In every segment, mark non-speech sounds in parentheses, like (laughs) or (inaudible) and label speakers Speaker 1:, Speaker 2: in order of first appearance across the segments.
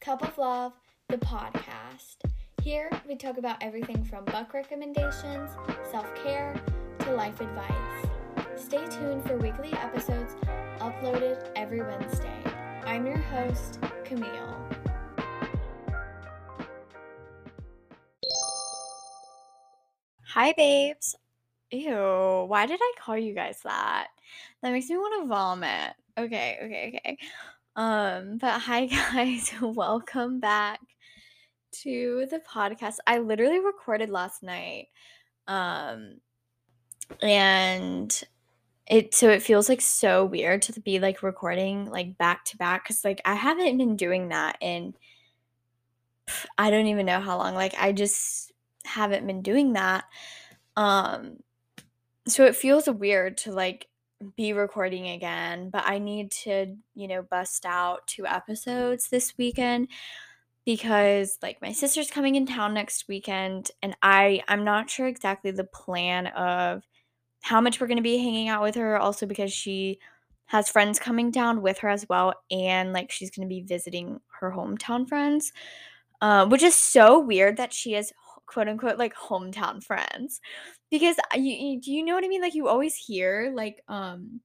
Speaker 1: Cup of Love, the podcast. Here we talk about everything from book recommendations, self care, to life advice. Stay tuned for weekly episodes uploaded every Wednesday. I'm your host, Camille. Hi, babes. Ew, why did I call you guys that? That makes me want to vomit. Okay, okay, okay. Um, but hi (laughs) guys, welcome back to the podcast. I literally recorded last night. Um, and it so it feels like so weird to be like recording like back to back cuz like I haven't been doing that in I don't even know how long. Like I just haven't been doing that. Um so it feels weird to like be recording again, but I need to, you know, bust out two episodes this weekend because like my sister's coming in town next weekend and I I'm not sure exactly the plan of how much we're going to be hanging out with her also because she has friends coming down with her as well and like she's going to be visiting her hometown friends. Uh, which is so weird that she has quote unquote like hometown friends because you, you do you know what I mean? Like you always hear like um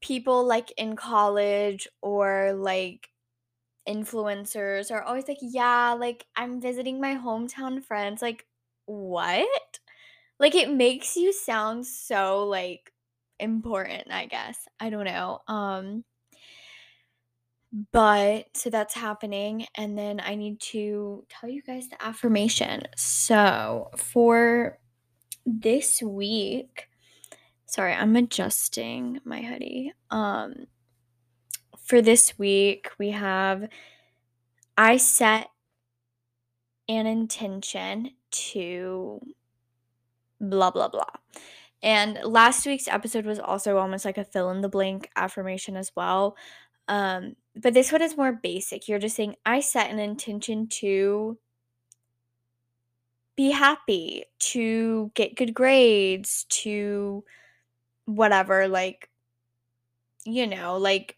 Speaker 1: people like in college or like influencers are always like, "Yeah, like I'm visiting my hometown friends." Like, what? Like it makes you sound so like important, I guess. I don't know. Um but so that's happening and then I need to tell you guys the affirmation. So, for this week, sorry, I'm adjusting my hoodie. Um for this week, we have I set an intention to blah blah blah. And last week's episode was also almost like a fill in the blank affirmation as well. Um, but this one is more basic. You're just saying, I set an intention to be happy, to get good grades, to whatever, like, you know, like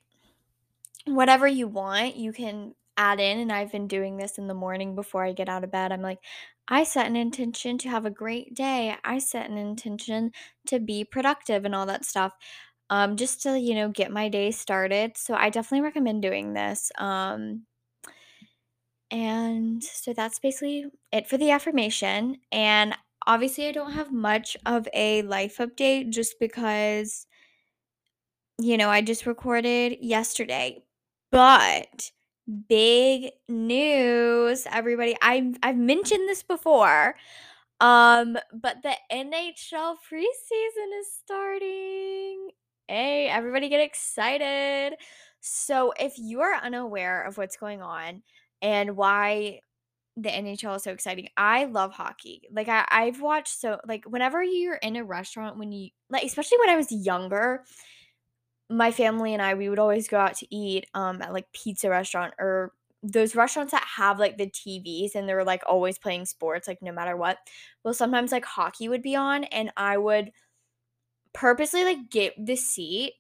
Speaker 1: whatever you want, you can add in. And I've been doing this in the morning before I get out of bed. I'm like, I set an intention to have a great day. I set an intention to be productive and all that stuff. Um, just to, you know, get my day started. So I definitely recommend doing this. Um, and so that's basically it for the affirmation. And obviously, I don't have much of a life update just because, you know, I just recorded yesterday. But big news, everybody. I've I've mentioned this before. Um, but the NHL preseason is starting. Hey, everybody get excited. So, if you are unaware of what's going on and why the NHL is so exciting, I love hockey. Like I I've watched so like whenever you're in a restaurant when you like especially when I was younger, my family and I we would always go out to eat um at like pizza restaurant or those restaurants that have like the TVs and they're like always playing sports like no matter what. Well, sometimes like hockey would be on and I would purposely like get the seat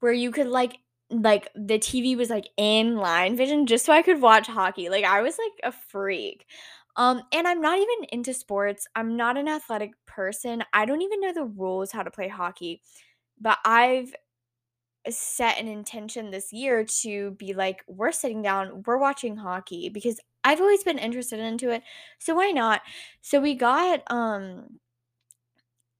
Speaker 1: where you could like like the TV was like in line vision just so I could watch hockey. Like I was like a freak. Um and I'm not even into sports. I'm not an athletic person. I don't even know the rules how to play hockey. But I've set an intention this year to be like we're sitting down, we're watching hockey because I've always been interested into it. So why not? So we got um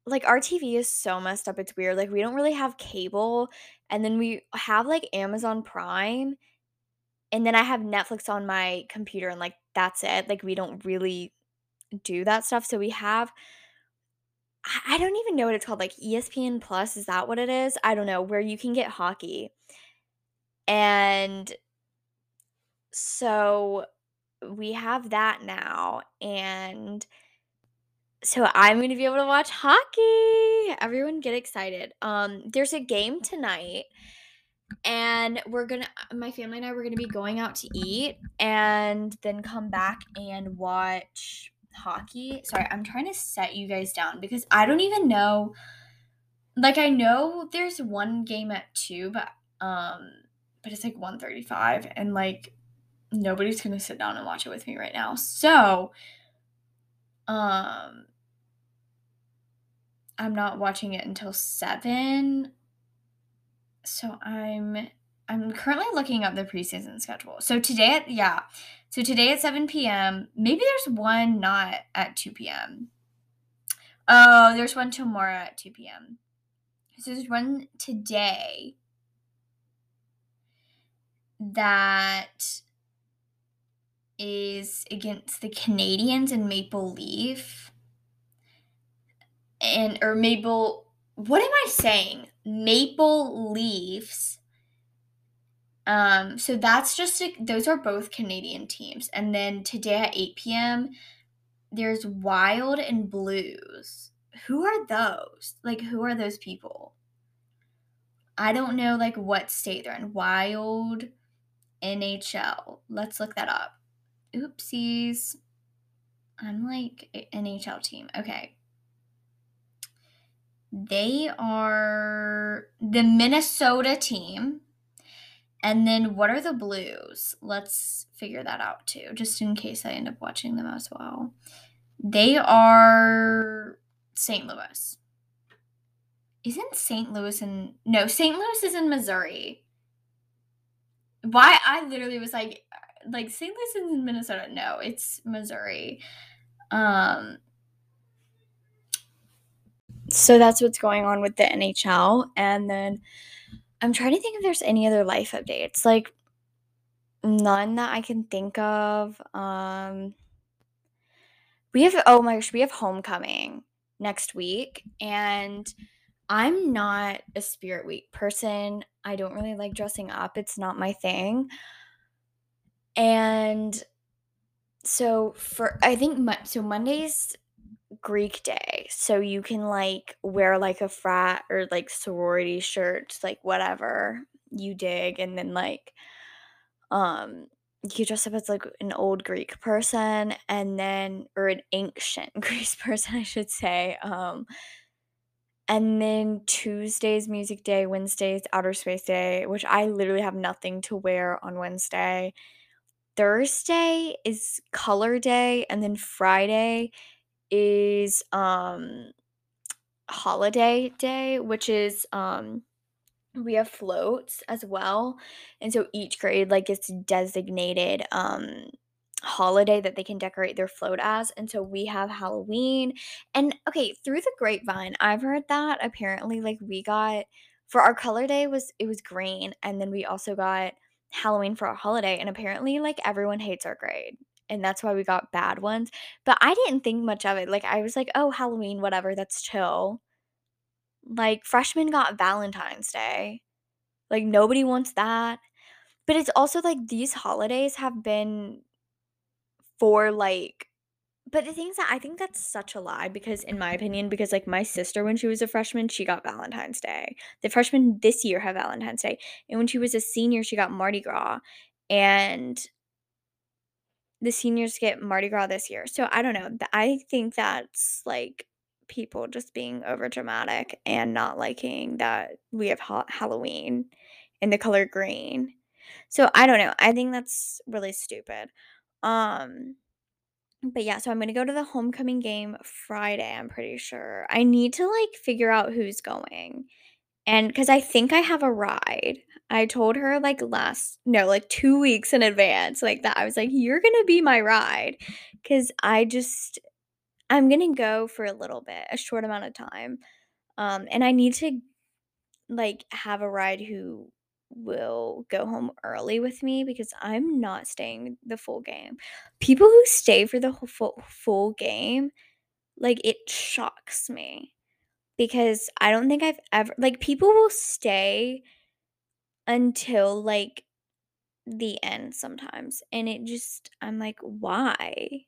Speaker 1: like our TV is so messed up. It's weird. Like we don't really have cable and then we have like Amazon Prime and then I have Netflix on my computer and like that's it. Like we don't really do that stuff. So we have I don't even know what it's called, like ESPN Plus, is that what it is? I don't know, where you can get hockey. And so we have that now and so I'm going to be able to watch hockey. Everyone get excited. Um there's a game tonight and we're going to my family and I were going to be going out to eat and then come back and watch hockey. Sorry, I'm trying to set you guys down because I don't even know like I know there's one game at 2 but um but it's like 135 and like nobody's gonna sit down and watch it with me right now. So, um, I'm not watching it until seven. So I'm I'm currently looking up the preseason schedule. So today at yeah, so today at 7 p.m. Maybe there's one not at 2 p.m. Oh, there's one tomorrow at 2 p.m. So there's one today that is against the Canadiens and Maple Leaf. And or Maple what am I saying? Maple Leafs. Um, so that's just a, those are both Canadian teams. And then today at 8 p.m., there's Wild and Blues. Who are those? Like, who are those people? I don't know, like, what state they're in. Wild NHL. Let's look that up. Oopsies. I'm like NHL team. Okay. They are the Minnesota team. And then what are the Blues? Let's figure that out too, just in case I end up watching them as well. They are St. Louis. Isn't St. Louis in No, St. Louis is in Missouri. Why I literally was like like St. Louis is in Minnesota. No, it's Missouri. Um so that's what's going on with the NHL and then I'm trying to think if there's any other life updates. Like none that I can think of. Um we have oh my gosh, we have homecoming next week and I'm not a spirit week person. I don't really like dressing up. It's not my thing. And so for I think so Monday's Greek day. So you can like wear like a frat or like sorority shirt, like whatever you dig and then like um you dress up as like an old Greek person and then or an ancient (laughs) Greek person I should say. Um and then Tuesday's music day, Wednesday's outer space day, which I literally have nothing to wear on Wednesday. Thursday is color day and then Friday is um holiday day, which is um we have floats as well. And so each grade like gets designated um holiday that they can decorate their float as. And so we have Halloween. And okay, through the grapevine, I've heard that apparently like we got for our color day was it was green and then we also got Halloween for our holiday and apparently like everyone hates our grade and that's why we got bad ones. But I didn't think much of it. Like I was like, "Oh, Halloween, whatever, that's chill." Like freshmen got Valentine's Day. Like nobody wants that. But it's also like these holidays have been for like but the thing that I think that's such a lie because in my opinion, because like my sister when she was a freshman, she got Valentine's Day. The freshmen this year have Valentine's Day. And when she was a senior, she got Mardi Gras. And the seniors get Mardi Gras this year. So I don't know. I think that's like people just being over dramatic and not liking that we have ha- Halloween in the color green. So I don't know. I think that's really stupid. Um but yeah, so I'm going to go to the homecoming game Friday, I'm pretty sure. I need to like figure out who's going. And cuz I think I have a ride. I told her like last no, like 2 weeks in advance like that. I was like, "You're going to be my ride." Cuz I just I'm going to go for a little bit, a short amount of time. Um and I need to like have a ride who will go home early with me because I'm not staying the full game. People who stay for the full full game, like it shocks me because I don't think I've ever like people will stay until like the end sometimes and it just I'm like why?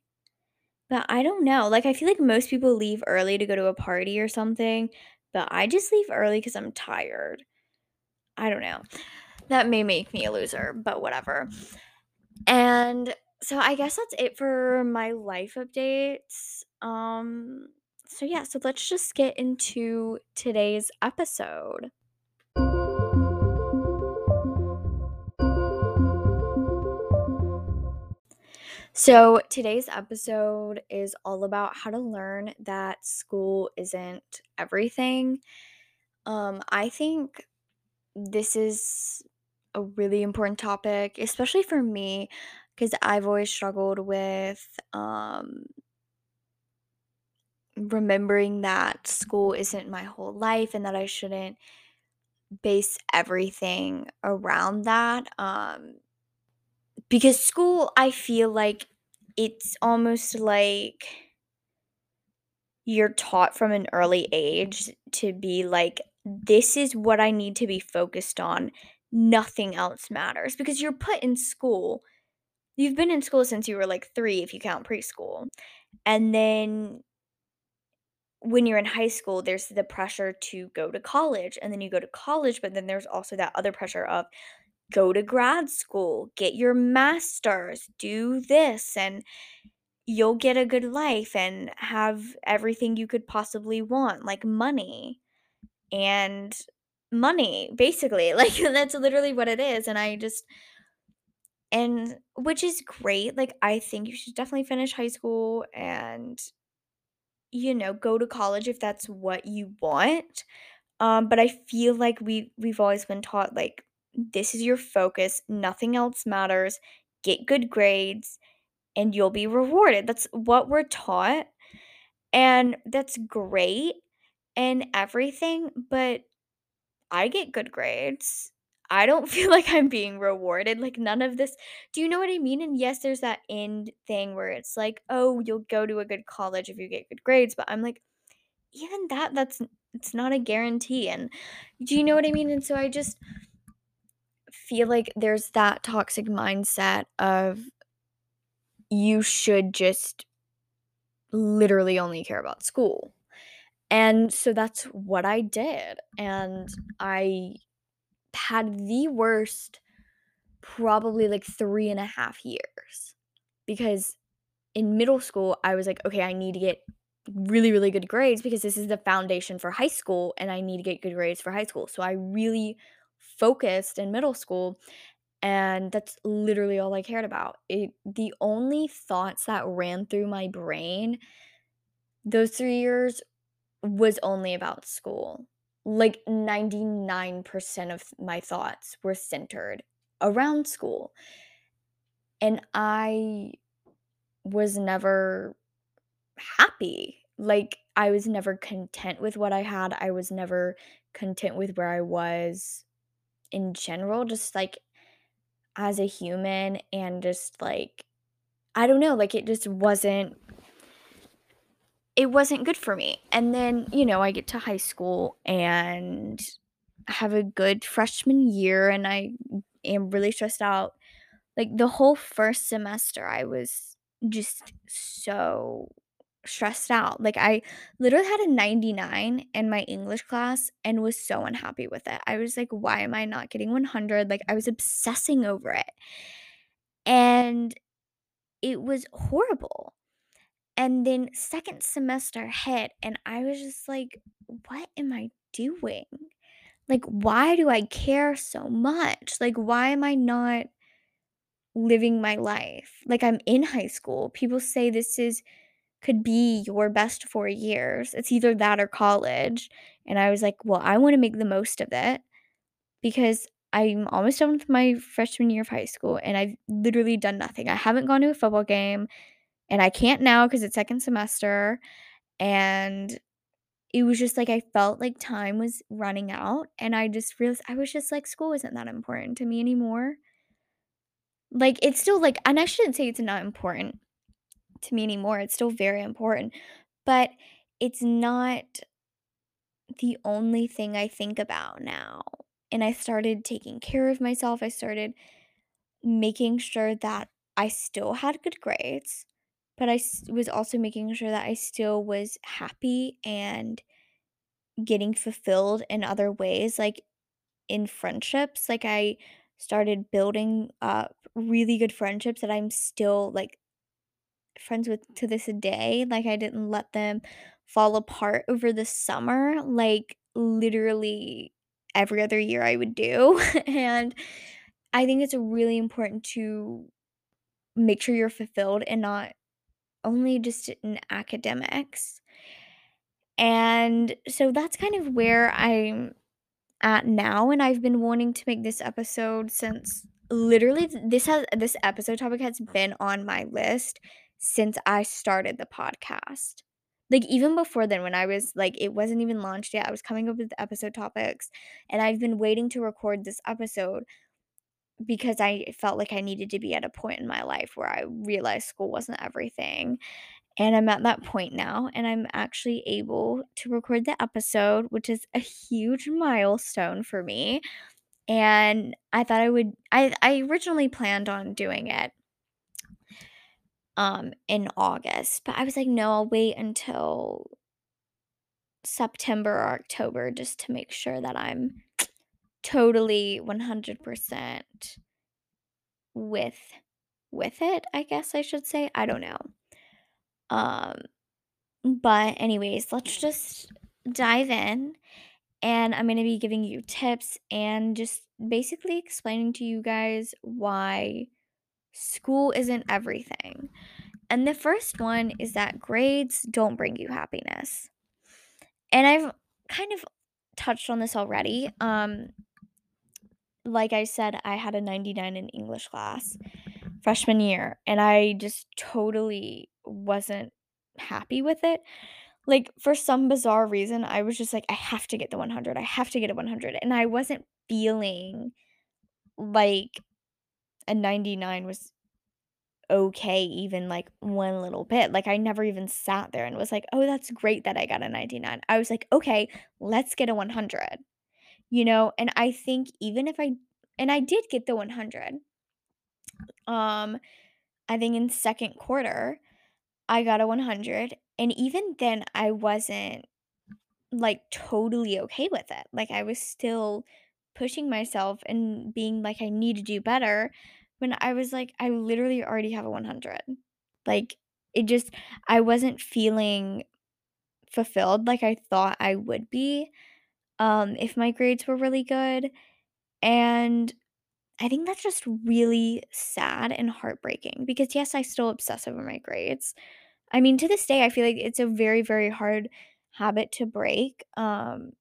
Speaker 1: But I don't know. Like I feel like most people leave early to go to a party or something, but I just leave early cuz I'm tired. I don't know. That may make me a loser, but whatever. And so I guess that's it for my life updates. Um so yeah, so let's just get into today's episode. So, today's episode is all about how to learn that school isn't everything. Um, I think this is a really important topic, especially for me, because I've always struggled with um, remembering that school isn't my whole life and that I shouldn't base everything around that. Um, because school, I feel like it's almost like you're taught from an early age to be like, this is what I need to be focused on. Nothing else matters because you're put in school. You've been in school since you were like three, if you count preschool. And then when you're in high school, there's the pressure to go to college. And then you go to college, but then there's also that other pressure of go to grad school, get your master's, do this. And you'll get a good life and have everything you could possibly want, like money and money, basically. (laughs) Like that's literally what it is. And I just and which is great. Like I think you should definitely finish high school and you know, go to college if that's what you want. Um but I feel like we we've always been taught like this is your focus, nothing else matters. Get good grades and you'll be rewarded. That's what we're taught And that's great and everything, but I get good grades. I don't (laughs) feel like I'm being rewarded, like, none of this do you know what I mean? And yes, there's that end thing where it's like, "Oh, you'll go to a good college if you get good grades," but I'm like, even that, that's it's not a guarantee, and do you know what I mean? And so I just feel like there's that toxic mindset of you should just literally only care about school. And so that's what I did, and I had the worst probably, like, 3 and a half years, because in middle school, I was like, "Okay, I need to get really, really good grades because this is the foundation for high school, and I need to get good grades for high school." So I really focused in middle school, and that's literally all I cared about. It the only thoughts that ran through my brain those 3 years was only about school. Like 99% of my thoughts were centered around school. And I was never happy. Like I was never content with what I had. I was never content with where I was in general, just like as a human and just like I don't know, like it just wasn't it wasn't good for me. And then, you know, I get to high school and have a good freshman year and I am really stressed out. Like the whole first semester I was just so stressed out. Like I literally had a 99 in my English class and was so unhappy with it. I was like, why am I not getting 100? Like I was obsessing over it. And it was horrible. And then second semester hit, and I was just like, "What am I doing? Like, why do I care so much? Like, why am I not living my life? Like, I'm in high school. People say this is could be your best 4 years. It's either that or college." And I was like, "Well, I wanna make the most of it because I'm almost done with my freshman year of high school, and I've literally done nothing. I haven't gone to a football game, and I can't now because it's second semester." And it was just like I felt like time was running out, and I just realized I was just like, school isn't that important to me anymore. Like, it's still like and I shouldn't say it's not important to me anymore, it's still very important, but it's not the only thing I think about now. And I started taking care of myself, I started making sure that I still had good grades, but I was also making sure that I still was happy and getting fulfilled in other ways, like in friendships. Like I started building up really good friendships that I'm still like friends with to this day. Like I didn't let them fall apart over the summer, like literally every other year I would do. (laughs) and I think it's really important to make sure you're fulfilled and not only just in academics. And so that's kind of where I'm at now, and I've been wanting to make this episode since literally this has this episode topic has been on my list since I started the podcast. Like even before then when I was like it wasn't even launched yet. I was coming up with episode topics and I've been waiting to record this episode because I felt like I needed to be at a point in my life where I realized school wasn't everything. And I'm at that point now, and I'm actually able to record the episode, which is a huge milestone for me. And I thought I would I I originally planned on doing it um in August, but I was like, no, I'll wait until September or October just to make sure that I'm totally 100% with with it, I guess I should say. I don't know. Um but anyways, let's just dive in and I'm going to be giving you tips and just basically explaining to you guys why school isn't everything. And the first one is that grades don't bring you happiness. And I've kind of touched on this already. Um like I said, I had a 99 in English class freshman year and I just totally wasn't happy with it. Like for some bizarre reason, I was just like I have to get the 100. I have to get a 100 and I wasn't feeling like a 99 was okay even like one little bit. Like I never even sat there and was like, "Oh, that's great that I got a 99." I was like, "Okay, let's get a 100." You know, and I think even if I and I did get the 100. Um I think in second quarter, I got a 100 and even then I wasn't like totally okay with it. Like I was still pushing myself and being like I need to do better when I was like I literally already have a 100. Like it just I wasn't feeling fulfilled like I thought I would be um if my grades were really good and I think that's just really sad and heartbreaking because yes, I still obsess over my grades. I mean, to this day, I feel like it's a very, very hard habit to break. Um,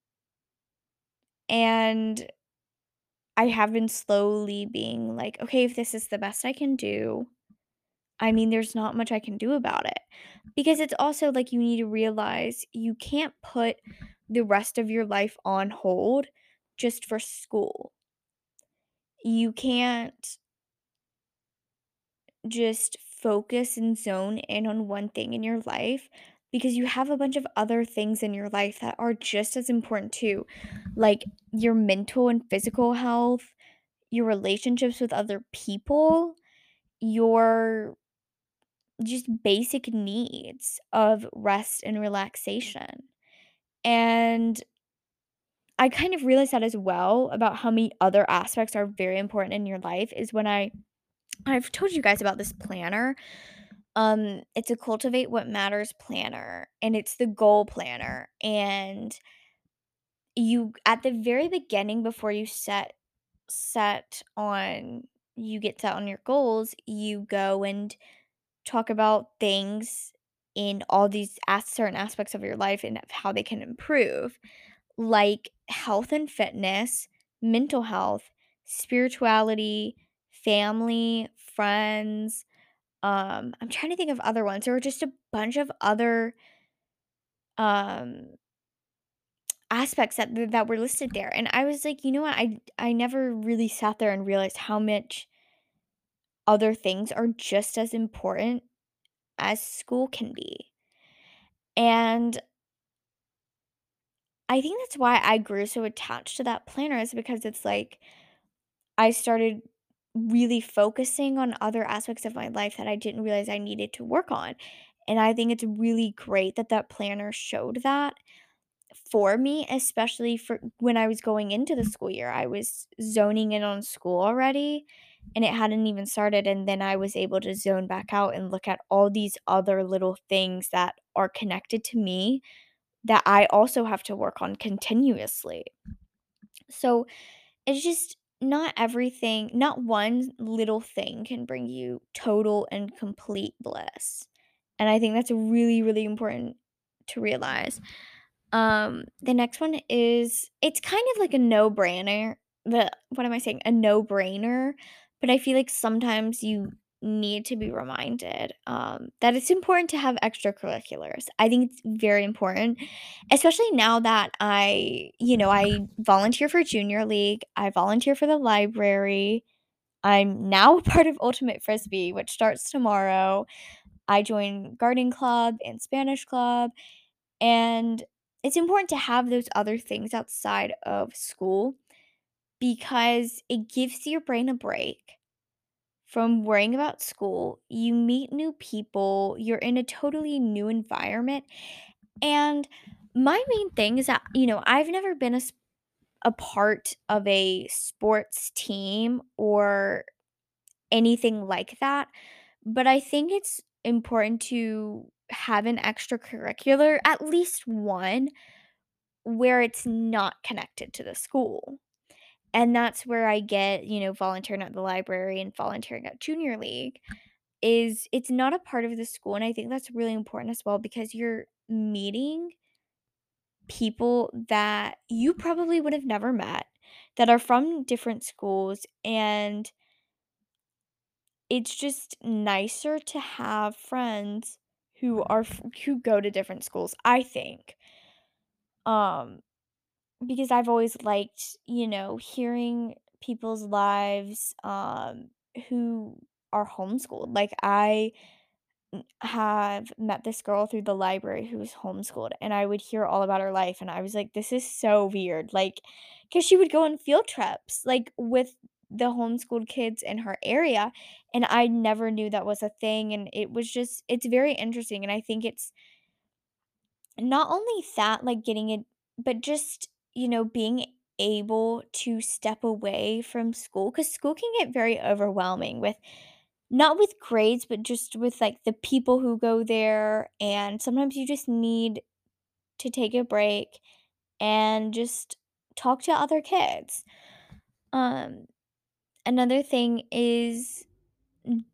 Speaker 1: and I have been slowly being like, okay, if this is the best I can do, I mean, there's not much I can do about it. Because it's also like you need to realize you can't put the rest of your life on hold just for school. You can't just focus and zone in on one thing in your life because you have a bunch of other things in your life that are just as important too, like your mental and physical health, your relationships with other people, your just basic needs of rest and relaxation. And I kind of realized that as well about how many other aspects are very important in your life is when I I've told you guys about this planner. Um, it's a Cultivate What Matters planner, and it's the goal planner. And you at the very beginning before you set set on you get set on your goals, you go and talk about things in all these certain aspects of your life and how they can improve, like health and fitness, mental health, spirituality, family, friends, um, I'm trying to think of other ones. There were just a bunch of other, um, aspects that that were listed there, and I was like, "You know what? I I never really sat there and realized how much other things are just as important as school can be." And I think that's why I grew so attached to that planner is because it's like I started really focusing on other aspects of my life that I didn't realize I needed to work on. And I think it's really great that that planner showed that for me, especially for when I was going into the school year. I was zoning in on school already and it hadn't even started. And then I was able to zone back out and look at all these other little things that are connected to me that I also have to work on continuously. So it's just not everything not one little thing can bring you total and complete bliss, and I think that's really, really important to realize. Um, the next one is it's kind of like a no-brainer the what am I saying? A no-brainer, but I feel like sometimes you need to be reminded, um, that it's important to have extracurriculars. I think it's very important, especially now that I you know, I volunteer for Junior League, I volunteer for the library, I'm now (laughs) part of Ultimate Frisbee, which starts tomorrow. I join gardening club and Spanish club, and it's important to have those other things outside of school because it gives your brain a break from worrying about school. You meet new people, you're in a totally new environment, and my main thing is that, you know, I've never been a, a part of a sports team or anything like that, but I think it's important to have an extracurricular, at least one, where it's not connected to the school. And that's where I get, you know, volunteering at the library and volunteering at Junior League, is it's not a part of the school, and I think that's really important as well because you're meeting people that you probably would have never met, that are from different schools, and it's just nicer to have friends who are who go to different schools, I think. Um, because I've always liked, you know, hearing people's lives, um, who are homeschooled. Like, I have met this girl through the library who was homeschooled, and I would hear all about her life, and I was like, "This is so weird." like cuz she would go on field trips, like, with the homeschooled kids in her area, and I never knew that was a thing, and it was just it's very interesting, and I think it's not only that, like, getting it but just, you know, being able to step away from school because school can get very overwhelming with not with grades, but just with, like, the people who go there, and sometimes you just need to take a break and just talk to other kids. Um, another thing is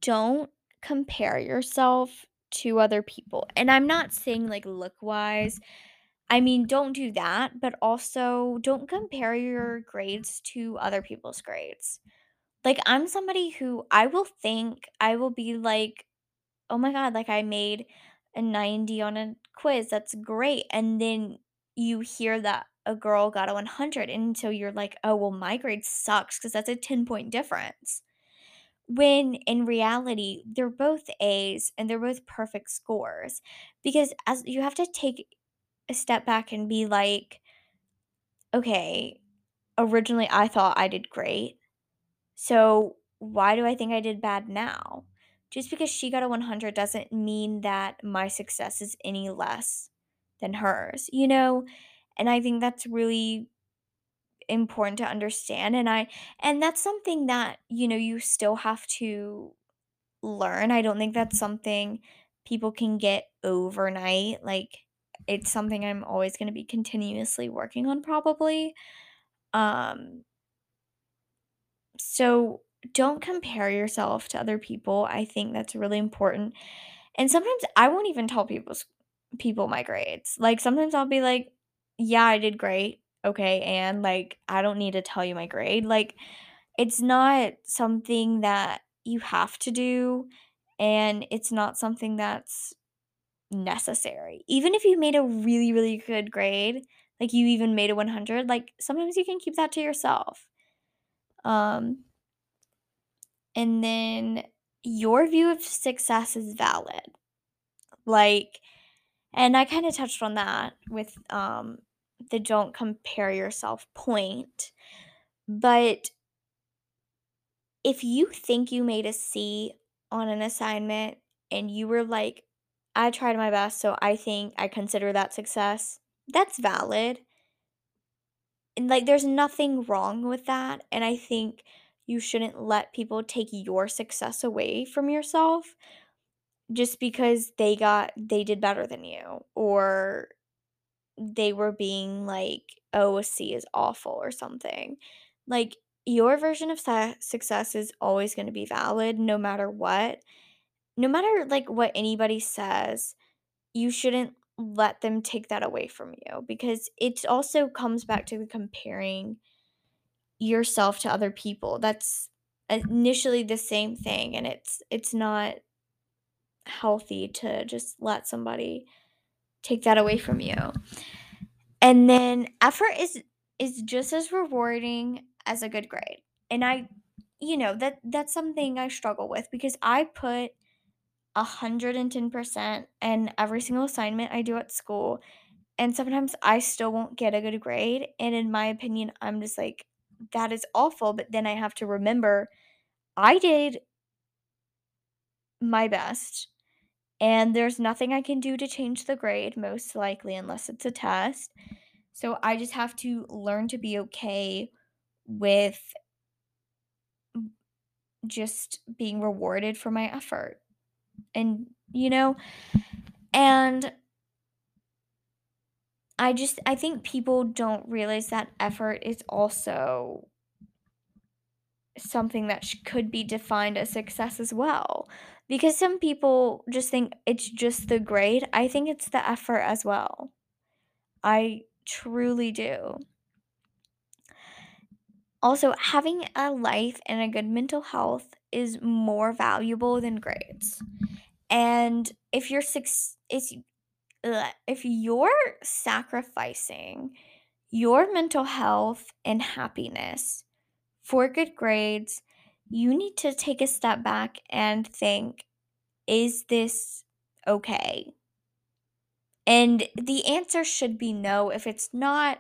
Speaker 1: don't compare yourself to other people, and I'm not saying, like, look-wise. I mean, don't do that, but also don't compare your grades to other people's grades. Like, I'm somebody who I will think I will be like, "Oh my god, like, I made a 90 on a quiz, that's great," and then you hear that a girl got a 100, and so you're like, "Oh, well, my grade sucks because that's a ten-point difference." When in reality, they're both A's and they're both perfect scores, because as you have to take a step back and be like "Okay, originally, I thought I did great, so why do I think I did bad now?" Just because she got a 100 doesn't mean that my success is any less than hers, you know? And I think that's really important to understand, and I and that's something that, you know, you still have to learn. I don't think that's something people can get overnight, like, it's something I'm always gonna be continuously working on probably. Um so, don't compare yourself to other people, I think that's really important, and sometimes I won't even tell people's people my grades. Like, sometimes I'll be like, "Yeah, I did great." "Okay, and?" Like, I don't need to tell you my grade, like, it's not something that you have to do, and it's not something that's necessary. Even if you made a really, really good grade, like, you even made a 100, like, sometimes you can keep that to yourself. Um and then your view of success is valid. Like and I kinda touched on that with, um, the don't compare yourself point, but if you think you made a C on an assignment and you were like, "I tried my best, so I think I consider that success," that's valid. And, like, there's nothing wrong with that, and I think you shouldn't let people take your success away from yourself just because they got they did better than you, or they were being like, "Oh, a C is awful," or something. Like, your version of su- success is always going to be valid no matter what. No matter like what anybody says, you shouldn't let them take that away from you because it also comes back to comparing yourself to other people. That's initially the same thing and it's it's not healthy to just let somebody take that away from you. And then effort is is just as rewarding as a good grade. And I you know, that that's something I struggle with because I put 110% in every single assignment I do at school. And sometimes I still won't get a good grade. And in my opinion, I'm just like, that is awful. But then I have to remember I did my best. And there's nothing I can do to change the grade, most likely, unless it's a test. So I just have to learn to be okay with just being rewarded for my effort. And, you know, and I just, I think people don't realize that effort is also something that sh- could be defined as success as well. Because some people just think it's just the grade. I think it's the effort as well. I truly do. Also, having a life and a good mental health is more valuable than grades. And if you're six, if you're sacrificing your mental health and happiness for good grades, you need to take a step back and think, is this okay? And the answer should be no. If it's not,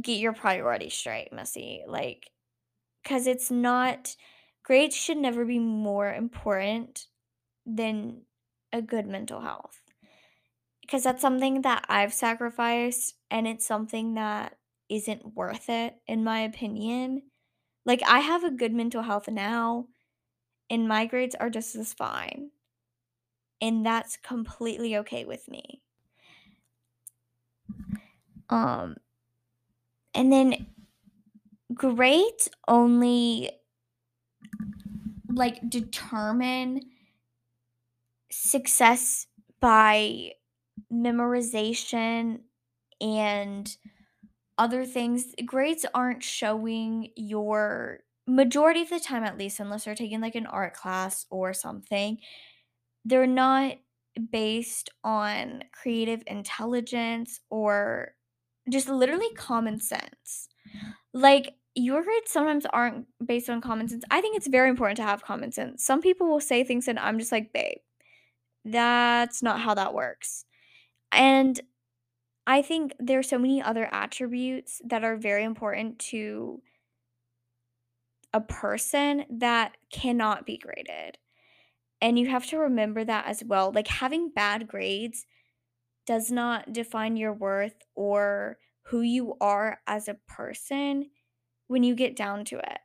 Speaker 1: get your priorities straight, Missy. Like, because it's not, grades should never be more important than a good mental health. Because that's something that I've sacrificed, and it's something that isn't worth it, in my opinion. Like, I have a good mental health now, and my grades are just as fine. And that's completely okay with me. Um, and then grades only like determine success by memorization and other things. Grades aren't showing your majority of the time at least unless you're taking like an art class or something. They're not based on creative intelligence or just literally common sense. Like your grades sometimes aren't based on common sense. I think it's very important to have common sense. Some people will say things and I'm just like, babe, that's not how that works. And I think there's so many other attributes that are very important to a person that cannot be graded. And you have to remember that as well. Like having bad grades does not define your worth or who you are as a person when you get down to it.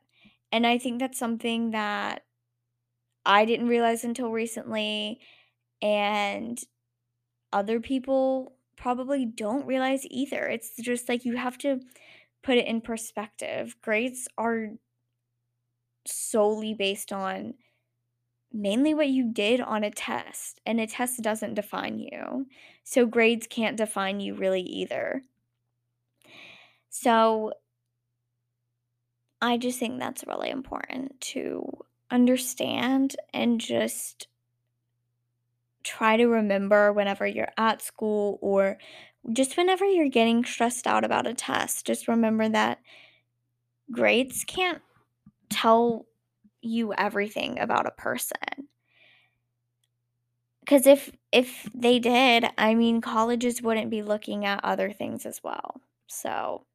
Speaker 1: And I think that's something that I didn't realize until recently and other people probably don't realize either. It's just like you have to put it in perspective. Grades are solely based on mainly what you did on a test, and a test doesn't define you. So grades can't define you really either. So I just think that's really important to understand and just try to remember whenever you're at school or just whenever you're getting stressed out about a test. Just remember that grades can't tell you everything about a person. Cuz if if they did, I mean colleges wouldn't be looking at other things as well. So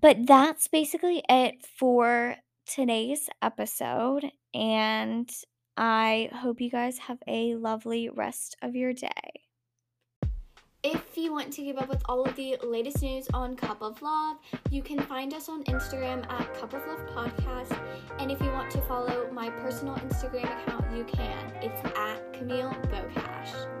Speaker 1: but that's basically it for today's episode and I hope you guys have a lovely rest of your day. If you want to keep up with all of the latest news on Cup of Love, you can find us on Instagram at Cup of Love Podcast. And if you want to follow my personal Instagram account, you can. It's at Camille Bocash.